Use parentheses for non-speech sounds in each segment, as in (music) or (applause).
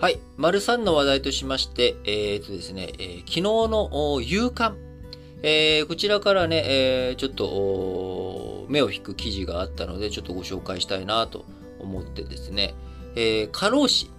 はい。丸3の話題としまして、えっ、とですね、えー、昨日の夕刊、えー、こちらからね、えー、ちょっと目を引く記事があったので、ちょっとご紹介したいなと思ってですね、えー、過労死、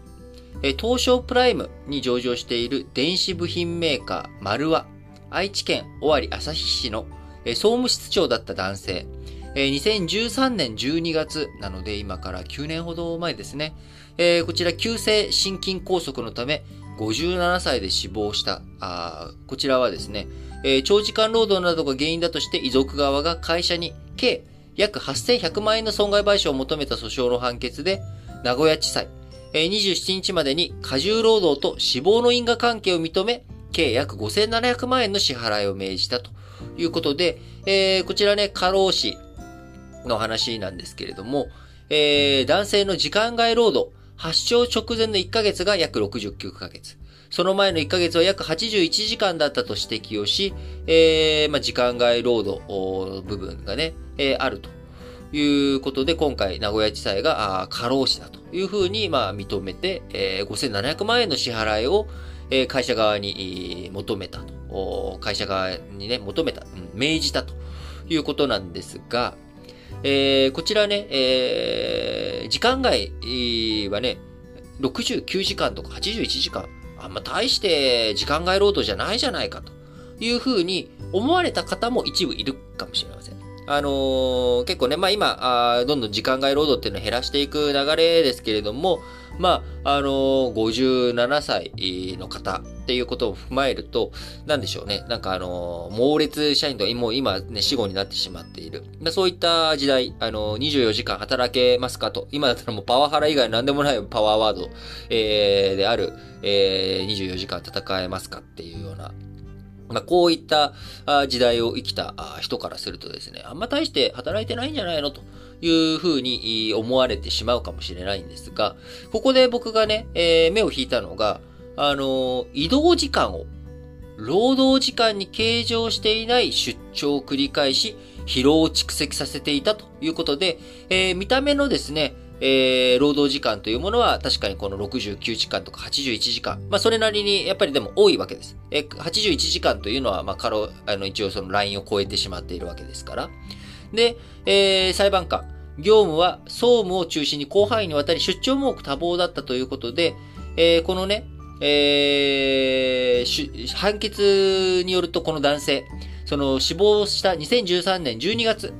えー、東証プライムに上場している電子部品メーカー、丸和、愛知県尾張旭市の、えー、総務室長だった男性、えー、2013年12月なので今から9年ほど前ですね、えー、こちら急性心筋梗塞のため、57歳で死亡した。あこちらはですね、えー、長時間労働などが原因だとして遺族側が会社に計約8100万円の損害賠償を求めた訴訟の判決で、名古屋地裁、えー、27日までに過重労働と死亡の因果関係を認め、計約5700万円の支払いを命じたということで、えー、こちらね、過労死の話なんですけれども、えー、男性の時間外労働、発症直前の1ヶ月が約69ヶ月。その前の1ヶ月は約81時間だったと指摘をし、えー、まあ、時間外労働部分がね、えー、あるということで、今回名古屋地裁が過労死だというふうに、まあ、認めて、えー、5700万円の支払いを、えー、会社側に求めたと。会社側にね、求めた、うん、命じたということなんですが、えー、こちらね、えー、時間外はね、69時間とか81時間、あんま大して時間外労働じゃないじゃないかというふうに思われた方も一部いるかもしれません。あのー、結構ね、まあ今あ、どんどん時間外労働っていうのを減らしていく流れですけれども、まあ、あのー、57歳の方っていうことを踏まえると、なんでしょうね。なんかあのー、猛烈社員ともう今ね、死後になってしまっている。そういった時代、あのー、24時間働けますかと。今だったらもうパワハラ以外何でもないパワーワード、えー、である、えー、24時間戦えますかっていうような、まあ、こういった時代を生きた人からするとですね、あんま大して働いてないんじゃないのというふうに思われてしまうかもしれないんですが、ここで僕がね、えー、目を引いたのが、あの、移動時間を労働時間に計上していない出張を繰り返し、疲労を蓄積させていたということで、えー、見た目のですね、えー、労働時間というものは確かにこの69時間とか81時間。まあ、それなりにやっぱりでも多いわけです。えー、81時間というのは、まあ、過労、あの、一応そのラインを超えてしまっているわけですから。で、えー、裁判官。業務は総務を中心に広範囲にわたり出張も多く多忙だったということで、えー、このね、えー、判決によるとこの男性、その死亡した2013年12月、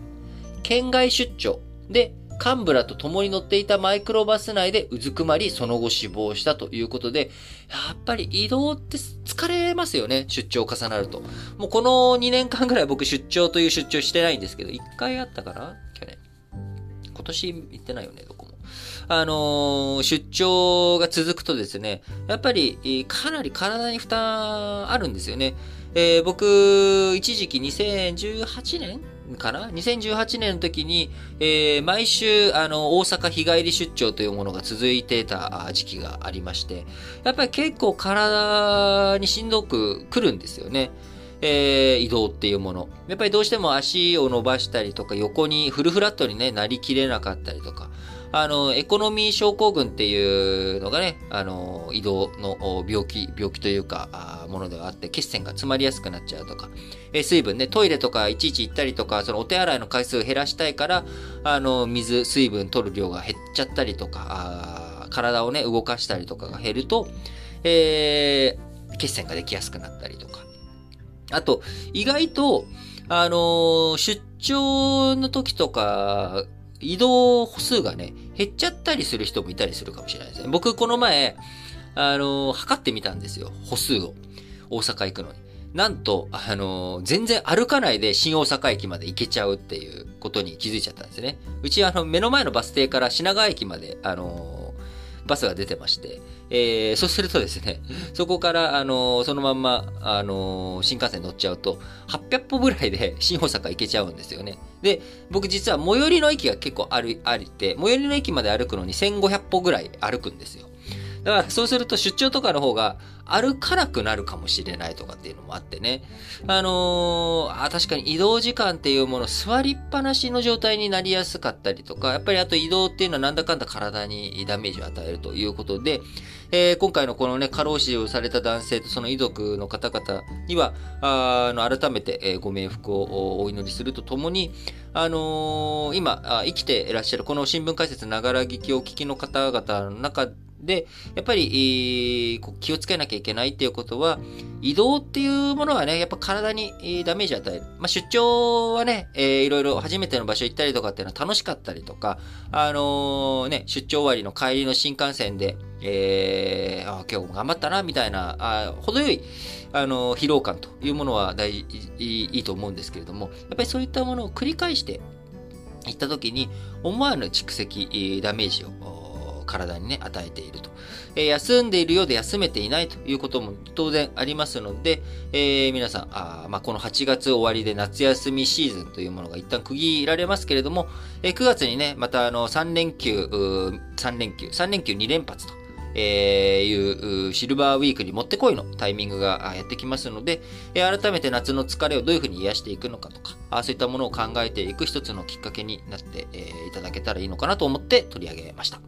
県外出張で幹部らと共に乗っていたマイクロバス内でうずくまり、その後死亡したということで、やっぱり移動って疲れますよね、出張重なると。もうこの2年間ぐらい僕出張という出張してないんですけど、1回あったかな？去年。今年行ってないよね、どこも。あのー、出張が続くとですね、やっぱりかなり体に負担あるんですよね。えー、僕、一時期2018年かな ?2018 年の時に、えー、毎週、あの、大阪日帰り出張というものが続いてた時期がありまして、やっぱり結構体にしんどく来るんですよね。えー、移動っていうもの。やっぱりどうしても足を伸ばしたりとか、横にフルフラットにね、なりきれなかったりとか、あの、エコノミー症候群っていうのがね、あの、移動の病気、病気というか、ものではあって、血栓が詰まりやすくなっちゃうとか、え水分ね、トイレとかいちいち行ったりとか、そのお手洗いの回数を減らしたいから、あの、水、水分取る量が減っちゃったりとか、体をね、動かしたりとかが減ると、えー、血栓ができやすくなったりとか。あと、意外と、あの出張の時とか、移動歩数がね、減っちゃったりする人もいたりするかもしれないですね。僕、この前、あの、測ってみたんですよ。歩数を。大阪行くのに。なんと、あの、全然歩かないで新大阪駅まで行けちゃうっていうことに気づいちゃったんですね。うち、あの、目の前のバス停から品川駅まで、あのバスが出てまして、えー、そうするとですね、そこから、あのー、そのまんま、あのー、新幹線乗っちゃうと、800歩ぐらいで (laughs) 新大阪行けちゃうんですよね。で、僕実は最寄りの駅が結構ある、ありて、最寄りの駅まで歩くのに1500歩ぐらい歩くんですよ。だからそうすると出張とかの方が歩かなくなるかもしれないとかっていうのもあってね。あのー、あ確かに移動時間っていうもの座りっぱなしの状態になりやすかったりとか、やっぱりあと移動っていうのはなんだかんだ体にダメージを与えるということで、えー、今回のこのね、過労死をされた男性とその遺族の方々には、あの改めて、え、ご冥福をお祈りするとともに、あのー、今生きていらっしゃるこの新聞解説ながら聞きをお聞きの方々の中で、やっぱり、えー、気をつけなきゃいけないっていうことは、移動っていうものはね、やっぱ体にダメージ与える。まあ、出張はね、えー、いろいろ初めての場所行ったりとかっていうのは楽しかったりとか、あのー、ね、出張終わりの帰りの新幹線で、えー、あ今日も頑張ったな、みたいな、あ程よい、あのー、疲労感というものは大事、いいと思うんですけれども、やっぱりそういったものを繰り返していったときに、思わぬ蓄積、ダメージを体にね、与えていると。えー、休んでいるようで休めていないということも当然ありますので、えー、皆さん、あまあ、この8月終わりで夏休みシーズンというものが一旦区切られますけれども、えー、9月にね、またあの3連休、3連休、3連休2連発と。えー、いうシルバーウィークにもってこいのタイミングがやってきますので、えー、改めて夏の疲れをどういうふうに癒していくのかとか、あそういったものを考えていく一つのきっかけになって、えー、いただけたらいいのかなと思って取り上げました。